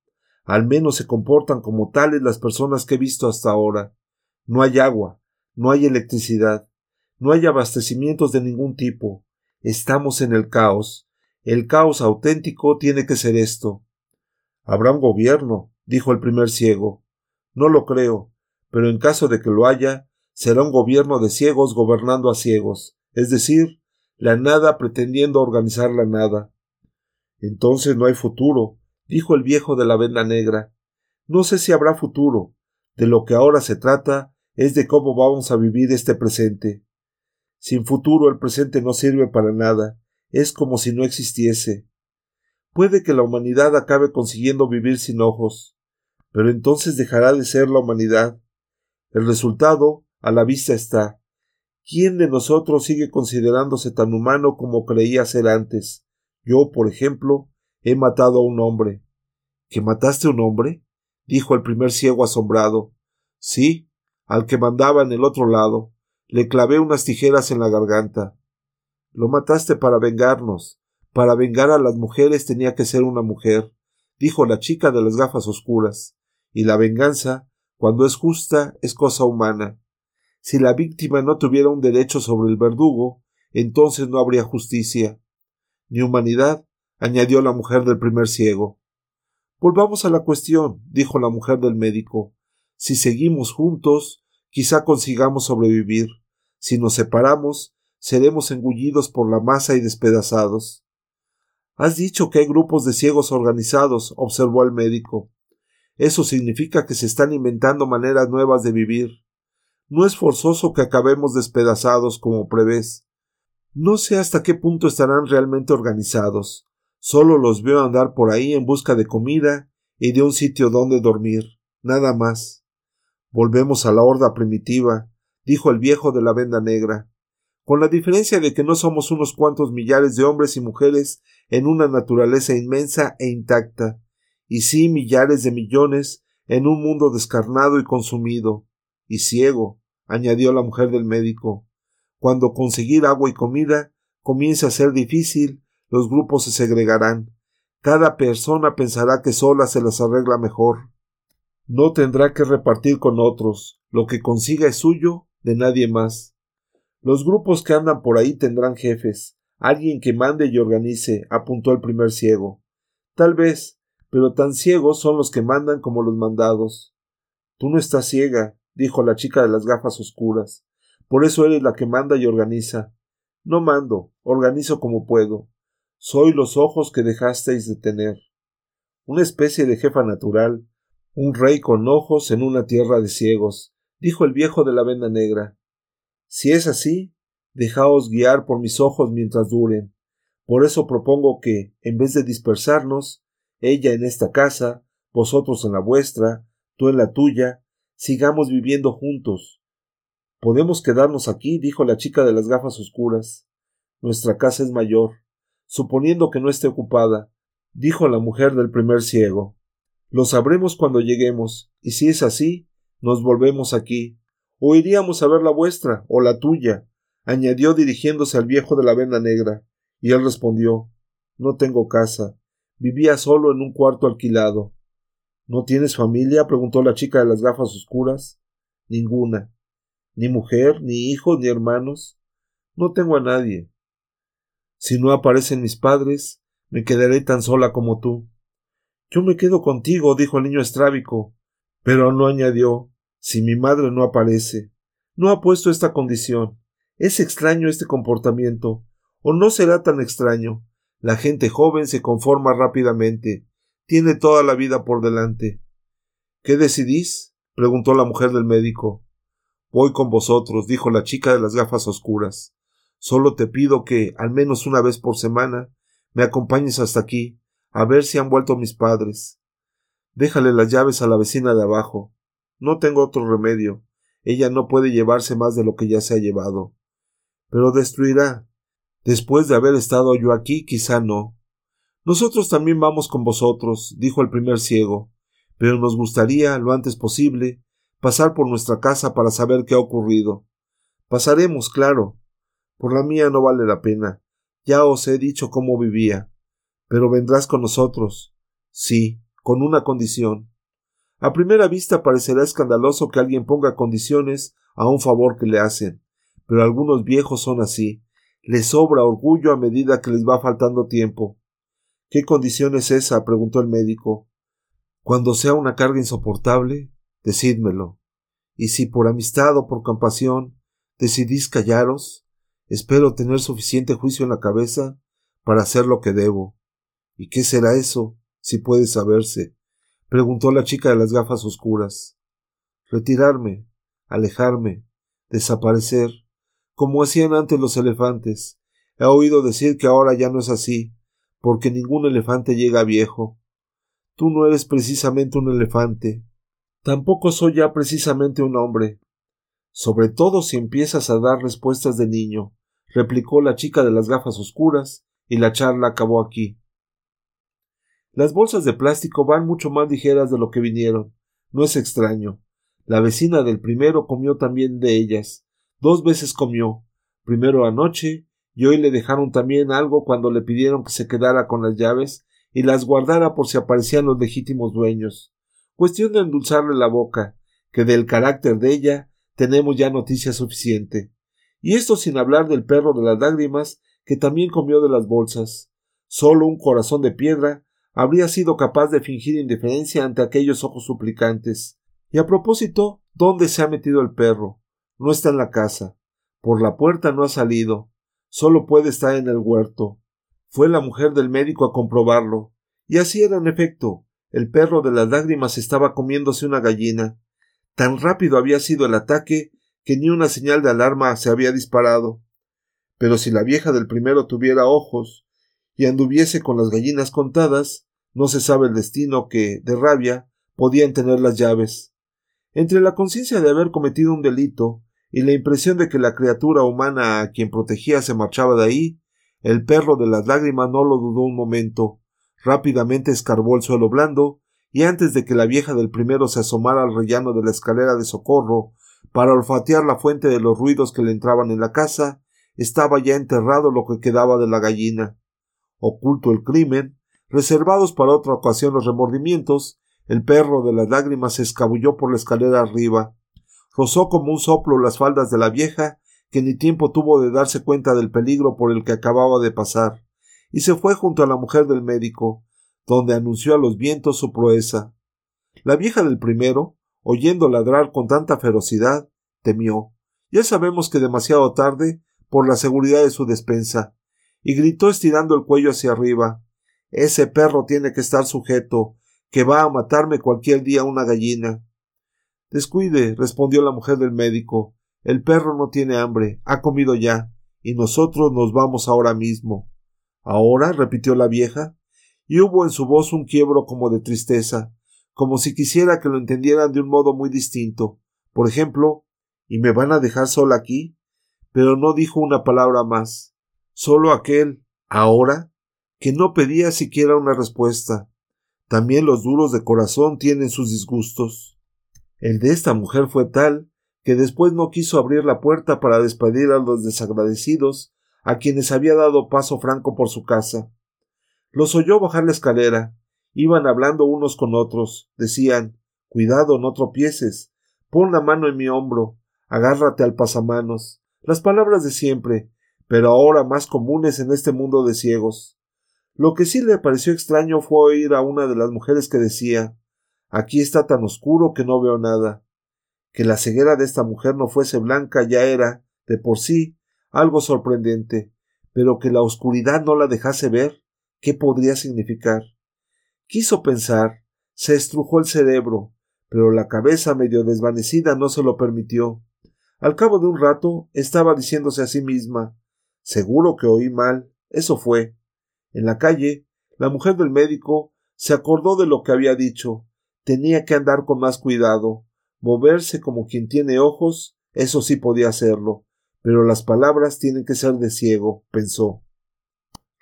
Al menos se comportan como tales las personas que he visto hasta ahora. No hay agua, no hay electricidad, no hay abastecimientos de ningún tipo. Estamos en el caos. El caos auténtico tiene que ser esto. Habrá un gobierno, dijo el primer ciego. No lo creo, pero en caso de que lo haya, será un gobierno de ciegos gobernando a ciegos, es decir, la nada pretendiendo organizar la nada. Entonces no hay futuro, dijo el viejo de la venda negra. No sé si habrá futuro. De lo que ahora se trata es de cómo vamos a vivir este presente. Sin futuro el presente no sirve para nada, es como si no existiese. Puede que la humanidad acabe consiguiendo vivir sin ojos, pero entonces dejará de ser la humanidad. El resultado a la vista está. ¿Quién de nosotros sigue considerándose tan humano como creía ser antes? Yo, por ejemplo, he matado a un hombre. ¿Que mataste a un hombre? dijo el primer ciego asombrado. Sí, al que mandaba en el otro lado. Le clavé unas tijeras en la garganta. Lo mataste para vengarnos. Para vengar a las mujeres tenía que ser una mujer, dijo la chica de las gafas oscuras. Y la venganza, cuando es justa, es cosa humana. Si la víctima no tuviera un derecho sobre el verdugo, entonces no habría justicia ni humanidad, añadió la mujer del primer ciego. Volvamos a la cuestión, dijo la mujer del médico. Si seguimos juntos, quizá consigamos sobrevivir. Si nos separamos, seremos engullidos por la masa y despedazados. Has dicho que hay grupos de ciegos organizados, observó el médico. Eso significa que se están inventando maneras nuevas de vivir. No es forzoso que acabemos despedazados como prevés. No sé hasta qué punto estarán realmente organizados. Solo los veo andar por ahí en busca de comida y de un sitio donde dormir. Nada más. Volvemos a la horda primitiva, dijo el viejo de la venda negra, con la diferencia de que no somos unos cuantos millares de hombres y mujeres en una naturaleza inmensa e intacta, y sí millares de millones en un mundo descarnado y consumido, y ciego, añadió la mujer del médico. Cuando conseguir agua y comida comience a ser difícil, los grupos se segregarán. Cada persona pensará que sola se las arregla mejor. No tendrá que repartir con otros. Lo que consiga es suyo, de nadie más. Los grupos que andan por ahí tendrán jefes, alguien que mande y organice, apuntó el primer ciego. Tal vez, pero tan ciegos son los que mandan como los mandados. Tú no estás ciega, dijo la chica de las gafas oscuras. Por eso eres la que manda y organiza. No mando, organizo como puedo. Soy los ojos que dejasteis de tener. Una especie de jefa natural, un rey con ojos en una tierra de ciegos, dijo el viejo de la venda negra. Si es así, dejaos guiar por mis ojos mientras duren. Por eso propongo que, en vez de dispersarnos, ella en esta casa, vosotros en la vuestra, tú en la tuya, sigamos viviendo juntos, Podemos quedarnos aquí, dijo la chica de las gafas oscuras. Nuestra casa es mayor. Suponiendo que no esté ocupada, dijo la mujer del primer ciego. Lo sabremos cuando lleguemos, y si es así, nos volvemos aquí. O iríamos a ver la vuestra, o la tuya, añadió dirigiéndose al viejo de la venda negra, y él respondió No tengo casa. Vivía solo en un cuarto alquilado. ¿No tienes familia? preguntó la chica de las gafas oscuras. Ninguna. Ni mujer, ni hijos, ni hermanos. No tengo a nadie. Si no aparecen mis padres, me quedaré tan sola como tú. Yo me quedo contigo, dijo el niño estrábico, pero no añadió si mi madre no aparece. No ha puesto esta condición. Es extraño este comportamiento. ¿O no será tan extraño? La gente joven se conforma rápidamente. Tiene toda la vida por delante. ¿Qué decidís? preguntó la mujer del médico. Voy con vosotros, dijo la chica de las gafas oscuras. Solo te pido que, al menos una vez por semana, me acompañes hasta aquí, a ver si han vuelto mis padres. Déjale las llaves a la vecina de abajo. No tengo otro remedio. Ella no puede llevarse más de lo que ya se ha llevado. Pero destruirá. Después de haber estado yo aquí, quizá no. Nosotros también vamos con vosotros, dijo el primer ciego, pero nos gustaría, lo antes posible, pasar por nuestra casa para saber qué ha ocurrido. Pasaremos, claro. Por la mía no vale la pena. Ya os he dicho cómo vivía. Pero vendrás con nosotros. Sí, con una condición. A primera vista parecerá escandaloso que alguien ponga condiciones a un favor que le hacen, pero algunos viejos son así. Les sobra orgullo a medida que les va faltando tiempo. ¿Qué condición es esa? preguntó el médico. Cuando sea una carga insoportable, decídmelo. Y si por amistad o por compasión decidís callaros, espero tener suficiente juicio en la cabeza para hacer lo que debo. ¿Y qué será eso, si puede saberse? Preguntó la chica de las gafas oscuras. Retirarme, alejarme, desaparecer, como hacían antes los elefantes. He oído decir que ahora ya no es así, porque ningún elefante llega viejo. Tú no eres precisamente un elefante. Tampoco soy ya precisamente un hombre. Sobre todo si empiezas a dar respuestas de niño, replicó la chica de las gafas oscuras, y la charla acabó aquí. Las bolsas de plástico van mucho más ligeras de lo que vinieron. No es extraño. La vecina del primero comió también de ellas. Dos veces comió. Primero anoche, y hoy le dejaron también algo cuando le pidieron que se quedara con las llaves y las guardara por si aparecían los legítimos dueños. Cuestión de endulzarle la boca, que del carácter de ella tenemos ya noticia suficiente. Y esto sin hablar del perro de las lágrimas, que también comió de las bolsas. Solo un corazón de piedra habría sido capaz de fingir indiferencia ante aquellos ojos suplicantes. Y a propósito, ¿dónde se ha metido el perro? No está en la casa. Por la puerta no ha salido. Solo puede estar en el huerto. Fue la mujer del médico a comprobarlo. Y así era en efecto. El perro de las lágrimas estaba comiéndose una gallina. Tan rápido había sido el ataque que ni una señal de alarma se había disparado. Pero si la vieja del primero tuviera ojos, y anduviese con las gallinas contadas, no se sabe el destino que, de rabia, podían tener las llaves. Entre la conciencia de haber cometido un delito y la impresión de que la criatura humana a quien protegía se marchaba de ahí, el perro de las lágrimas no lo dudó un momento. Rápidamente escarbó el suelo blando, y antes de que la vieja del primero se asomara al rellano de la escalera de socorro para olfatear la fuente de los ruidos que le entraban en la casa, estaba ya enterrado lo que quedaba de la gallina oculto el crimen, reservados para otra ocasión los remordimientos, el perro de las lágrimas se escabulló por la escalera arriba, rozó como un soplo las faldas de la vieja, que ni tiempo tuvo de darse cuenta del peligro por el que acababa de pasar, y se fue junto a la mujer del médico, donde anunció a los vientos su proeza. La vieja del primero, oyendo ladrar con tanta ferocidad, temió. Ya sabemos que demasiado tarde, por la seguridad de su despensa, y gritó estirando el cuello hacia arriba Ese perro tiene que estar sujeto, que va a matarme cualquier día una gallina. Descuide, respondió la mujer del médico. El perro no tiene hambre, ha comido ya, y nosotros nos vamos ahora mismo. ¿Ahora? repitió la vieja, y hubo en su voz un quiebro como de tristeza, como si quisiera que lo entendieran de un modo muy distinto. Por ejemplo, ¿y me van a dejar sola aquí? Pero no dijo una palabra más solo aquel, ahora, que no pedía siquiera una respuesta. También los duros de corazón tienen sus disgustos. El de esta mujer fue tal que después no quiso abrir la puerta para despedir a los desagradecidos a quienes había dado paso franco por su casa. Los oyó bajar la escalera, Iban hablando unos con otros, decían Cuidado, no tropieces, pon la mano en mi hombro, agárrate al pasamanos, las palabras de siempre, pero ahora más comunes en este mundo de ciegos. Lo que sí le pareció extraño fue oír a una de las mujeres que decía Aquí está tan oscuro que no veo nada. Que la ceguera de esta mujer no fuese blanca ya era, de por sí, algo sorprendente, pero que la oscuridad no la dejase ver, ¿qué podría significar? Quiso pensar, se estrujó el cerebro, pero la cabeza medio desvanecida no se lo permitió. Al cabo de un rato estaba diciéndose a sí misma Seguro que oí mal. Eso fue. En la calle, la mujer del médico se acordó de lo que había dicho. Tenía que andar con más cuidado, moverse como quien tiene ojos, eso sí podía hacerlo, pero las palabras tienen que ser de ciego, pensó.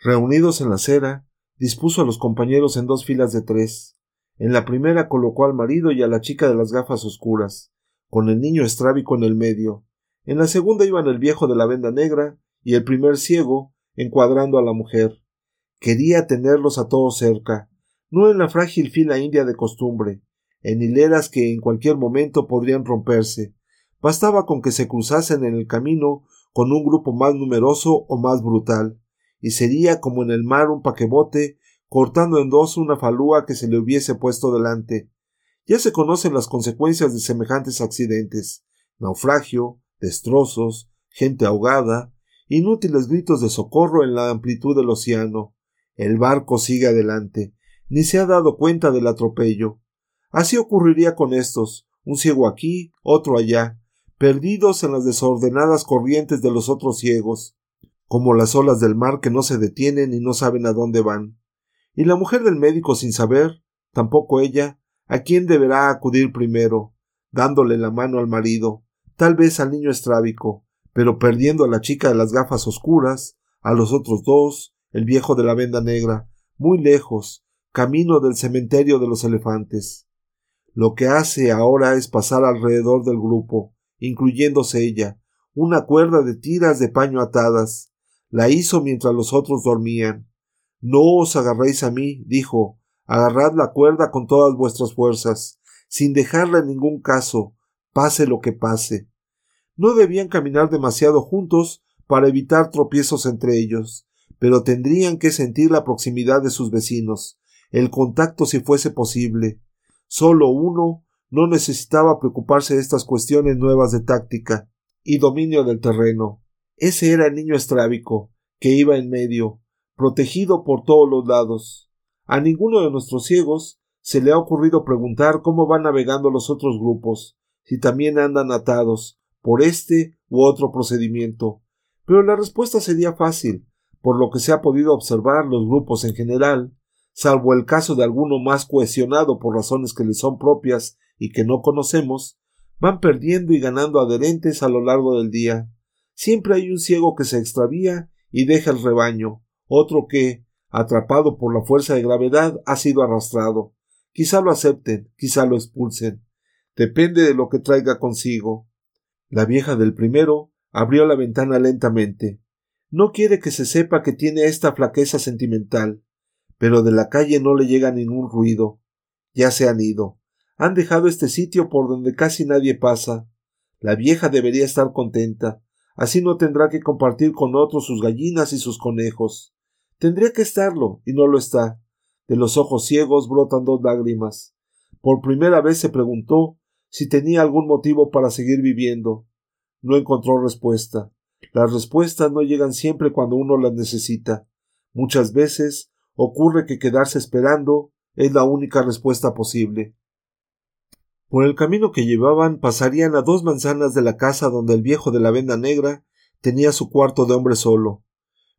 Reunidos en la acera, dispuso a los compañeros en dos filas de tres. En la primera colocó al marido y a la chica de las gafas oscuras, con el niño estrábico en el medio. En la segunda iban el viejo de la venda negra y el primer ciego, encuadrando a la mujer. Quería tenerlos a todos cerca, no en la frágil fila india de costumbre, en hileras que en cualquier momento podrían romperse. Bastaba con que se cruzasen en el camino con un grupo más numeroso o más brutal, y sería como en el mar un paquebote cortando en dos una falúa que se le hubiese puesto delante. Ya se conocen las consecuencias de semejantes accidentes naufragio, destrozos, gente ahogada, inútiles gritos de socorro en la amplitud del océano. El barco sigue adelante, ni se ha dado cuenta del atropello. Así ocurriría con estos, un ciego aquí, otro allá, perdidos en las desordenadas corrientes de los otros ciegos, como las olas del mar que no se detienen y no saben a dónde van. Y la mujer del médico sin saber, tampoco ella, a quién deberá acudir primero, dándole la mano al marido, tal vez al niño estrábico, pero perdiendo a la chica de las gafas oscuras, a los otros dos, el viejo de la venda negra, muy lejos, camino del cementerio de los elefantes. Lo que hace ahora es pasar alrededor del grupo, incluyéndose ella, una cuerda de tiras de paño atadas. La hizo mientras los otros dormían. No os agarréis a mí, dijo, agarrad la cuerda con todas vuestras fuerzas, sin dejarla en ningún caso, pase lo que pase. No debían caminar demasiado juntos para evitar tropiezos entre ellos, pero tendrían que sentir la proximidad de sus vecinos, el contacto si fuese posible. Solo uno no necesitaba preocuparse de estas cuestiones nuevas de táctica y dominio del terreno. Ese era el niño estrábico, que iba en medio, protegido por todos los lados. A ninguno de nuestros ciegos se le ha ocurrido preguntar cómo van navegando los otros grupos, si también andan atados, por este u otro procedimiento, pero la respuesta sería fácil, por lo que se ha podido observar los grupos en general, salvo el caso de alguno más cohesionado por razones que les son propias y que no conocemos, van perdiendo y ganando adherentes a lo largo del día. Siempre hay un ciego que se extravía y deja el rebaño, otro que, atrapado por la fuerza de gravedad, ha sido arrastrado. Quizá lo acepten, quizá lo expulsen. Depende de lo que traiga consigo. La vieja del primero abrió la ventana lentamente. No quiere que se sepa que tiene esta flaqueza sentimental, pero de la calle no le llega ningún ruido. Ya se han ido. Han dejado este sitio por donde casi nadie pasa. La vieja debería estar contenta. Así no tendrá que compartir con otros sus gallinas y sus conejos. Tendría que estarlo, y no lo está. De los ojos ciegos brotan dos lágrimas. Por primera vez se preguntó si tenía algún motivo para seguir viviendo. No encontró respuesta. Las respuestas no llegan siempre cuando uno las necesita. Muchas veces ocurre que quedarse esperando es la única respuesta posible. Por el camino que llevaban pasarían a dos manzanas de la casa donde el viejo de la venda negra tenía su cuarto de hombre solo.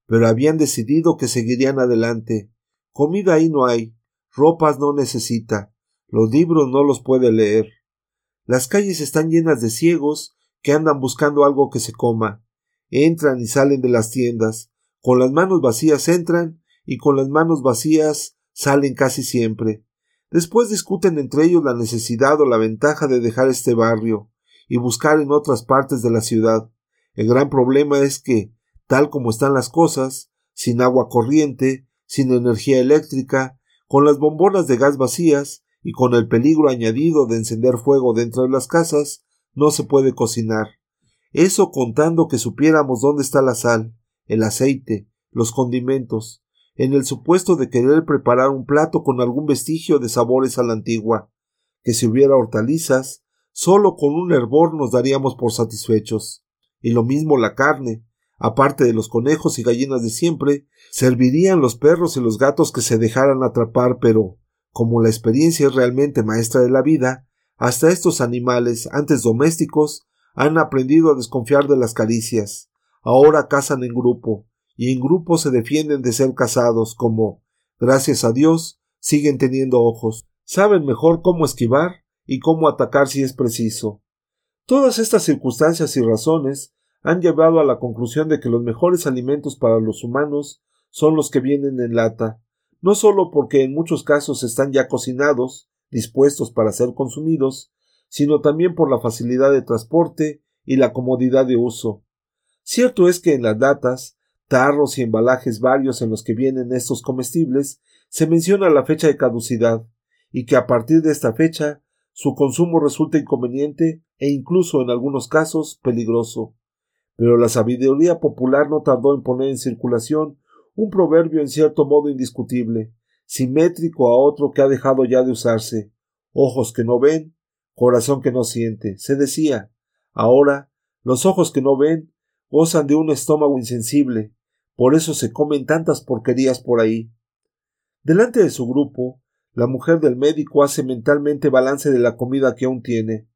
Pero habían decidido que seguirían adelante. Comida ahí no hay, ropas no necesita, los libros no los puede leer. Las calles están llenas de ciegos que andan buscando algo que se coma. Entran y salen de las tiendas. Con las manos vacías entran y con las manos vacías salen casi siempre. Después discuten entre ellos la necesidad o la ventaja de dejar este barrio y buscar en otras partes de la ciudad. El gran problema es que, tal como están las cosas, sin agua corriente, sin energía eléctrica, Con las bombonas de gas vacías y con el peligro añadido de encender fuego dentro de las casas, no se puede cocinar. Eso contando que supiéramos dónde está la sal, el aceite, los condimentos, en el supuesto de querer preparar un plato con algún vestigio de sabores a la antigua, que si hubiera hortalizas, solo con un hervor nos daríamos por satisfechos. Y lo mismo la carne, aparte de los conejos y gallinas de siempre, servirían los perros y los gatos que se dejaran atrapar, pero, como la experiencia es realmente maestra de la vida, hasta estos animales, antes domésticos, han aprendido a desconfiar de las caricias. Ahora cazan en grupo, y en grupo se defienden de ser cazados, como, gracias a Dios, siguen teniendo ojos, saben mejor cómo esquivar y cómo atacar si es preciso. Todas estas circunstancias y razones han llevado a la conclusión de que los mejores alimentos para los humanos son los que vienen en lata, no solo porque en muchos casos están ya cocinados, dispuestos para ser consumidos, sino también por la facilidad de transporte y la comodidad de uso. Cierto es que en las latas, tarros y embalajes varios en los que vienen estos comestibles, se menciona la fecha de caducidad, y que a partir de esta fecha su consumo resulta inconveniente e incluso en algunos casos peligroso. Pero la sabiduría popular no tardó en poner en circulación un proverbio en cierto modo indiscutible, simétrico a otro que ha dejado ya de usarse ojos que no ven, corazón que no siente. Se decía ahora los ojos que no ven gozan de un estómago insensible, por eso se comen tantas porquerías por ahí. Delante de su grupo, la mujer del médico hace mentalmente balance de la comida que aún tiene.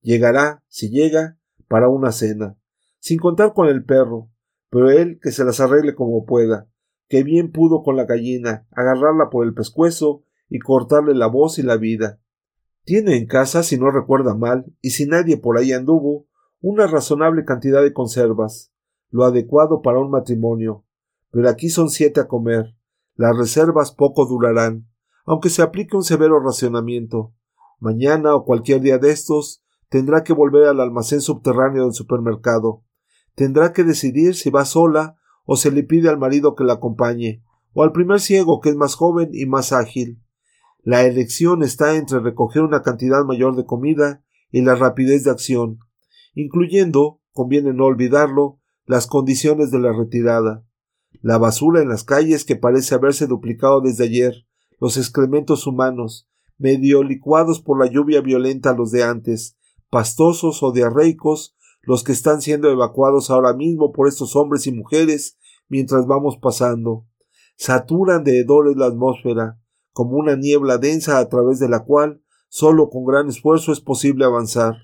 Llegará, si llega, para una cena, sin contar con el perro, pero él que se las arregle como pueda, que bien pudo con la gallina, agarrarla por el pescuezo y cortarle la voz y la vida. Tiene en casa, si no recuerda mal, y si nadie por ahí anduvo, una razonable cantidad de conservas, lo adecuado para un matrimonio. Pero aquí son siete a comer. Las reservas poco durarán aunque se aplique un severo racionamiento. Mañana o cualquier día de estos tendrá que volver al almacén subterráneo del supermercado. Tendrá que decidir si va sola o se le pide al marido que la acompañe, o al primer ciego que es más joven y más ágil. La elección está entre recoger una cantidad mayor de comida y la rapidez de acción, incluyendo, conviene no olvidarlo, las condiciones de la retirada. La basura en las calles que parece haberse duplicado desde ayer, los excrementos humanos, medio licuados por la lluvia violenta los de antes, pastosos o diarreicos, los que están siendo evacuados ahora mismo por estos hombres y mujeres mientras vamos pasando. Saturan de hedores la atmósfera, como una niebla densa a través de la cual solo con gran esfuerzo es posible avanzar.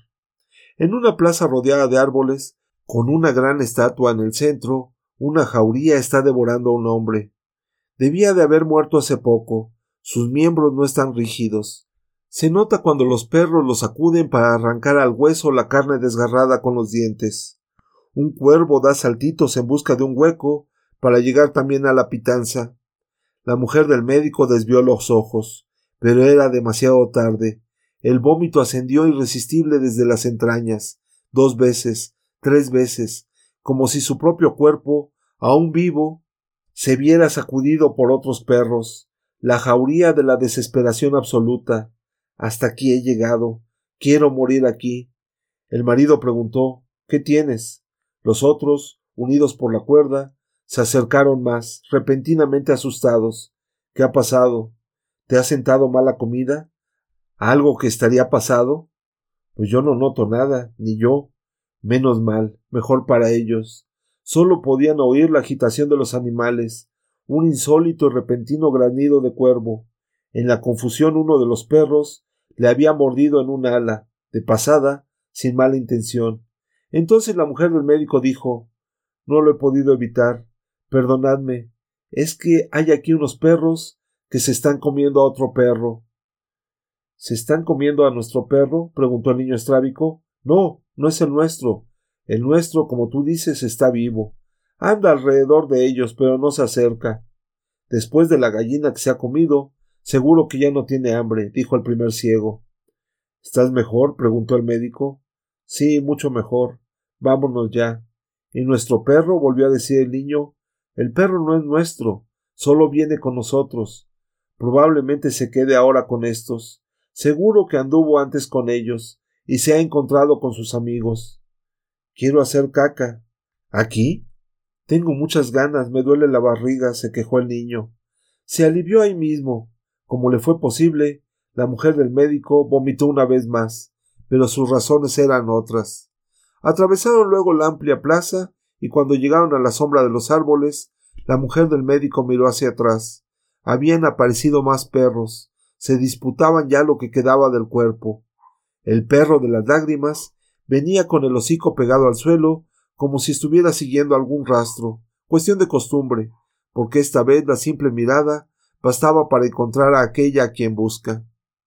En una plaza rodeada de árboles, con una gran estatua en el centro, una jauría está devorando a un hombre. Debía de haber muerto hace poco, sus miembros no están rígidos. Se nota cuando los perros los sacuden para arrancar al hueso la carne desgarrada con los dientes. Un cuervo da saltitos en busca de un hueco para llegar también a la pitanza. La mujer del médico desvió los ojos, pero era demasiado tarde. El vómito ascendió irresistible desde las entrañas, dos veces, tres veces, como si su propio cuerpo, aún vivo, se viera sacudido por otros perros la jauría de la desesperación absoluta. Hasta aquí he llegado. Quiero morir aquí. El marido preguntó ¿Qué tienes? Los otros, unidos por la cuerda, se acercaron más, repentinamente asustados. ¿Qué ha pasado? ¿Te ha sentado mala comida? ¿Algo que estaría pasado? Pues yo no noto nada, ni yo. Menos mal, mejor para ellos. Solo podían oír la agitación de los animales, un insólito y repentino granido de cuervo. En la confusión uno de los perros le había mordido en un ala, de pasada, sin mala intención. Entonces la mujer del médico dijo No lo he podido evitar. Perdonadme. Es que hay aquí unos perros que se están comiendo a otro perro. ¿Se están comiendo a nuestro perro? preguntó el niño estrábico. No, no es el nuestro. El nuestro, como tú dices, está vivo. Anda alrededor de ellos, pero no se acerca. Después de la gallina que se ha comido, seguro que ya no tiene hambre, dijo el primer ciego. ¿Estás mejor? preguntó el médico. Sí, mucho mejor. Vámonos ya. ¿Y nuestro perro? volvió a decir el niño. El perro no es nuestro, solo viene con nosotros. Probablemente se quede ahora con estos. Seguro que anduvo antes con ellos y se ha encontrado con sus amigos. Quiero hacer caca. ¿Aquí? Tengo muchas ganas, me duele la barriga, se quejó el niño. Se alivió ahí mismo. Como le fue posible, la mujer del médico vomitó una vez más, pero sus razones eran otras. Atravesaron luego la amplia plaza y cuando llegaron a la sombra de los árboles, la mujer del médico miró hacia atrás. Habían aparecido más perros. Se disputaban ya lo que quedaba del cuerpo. El perro de las lágrimas venía con el hocico pegado al suelo, como si estuviera siguiendo algún rastro. Cuestión de costumbre, porque esta vez la simple mirada bastaba para encontrar a aquella a quien busca.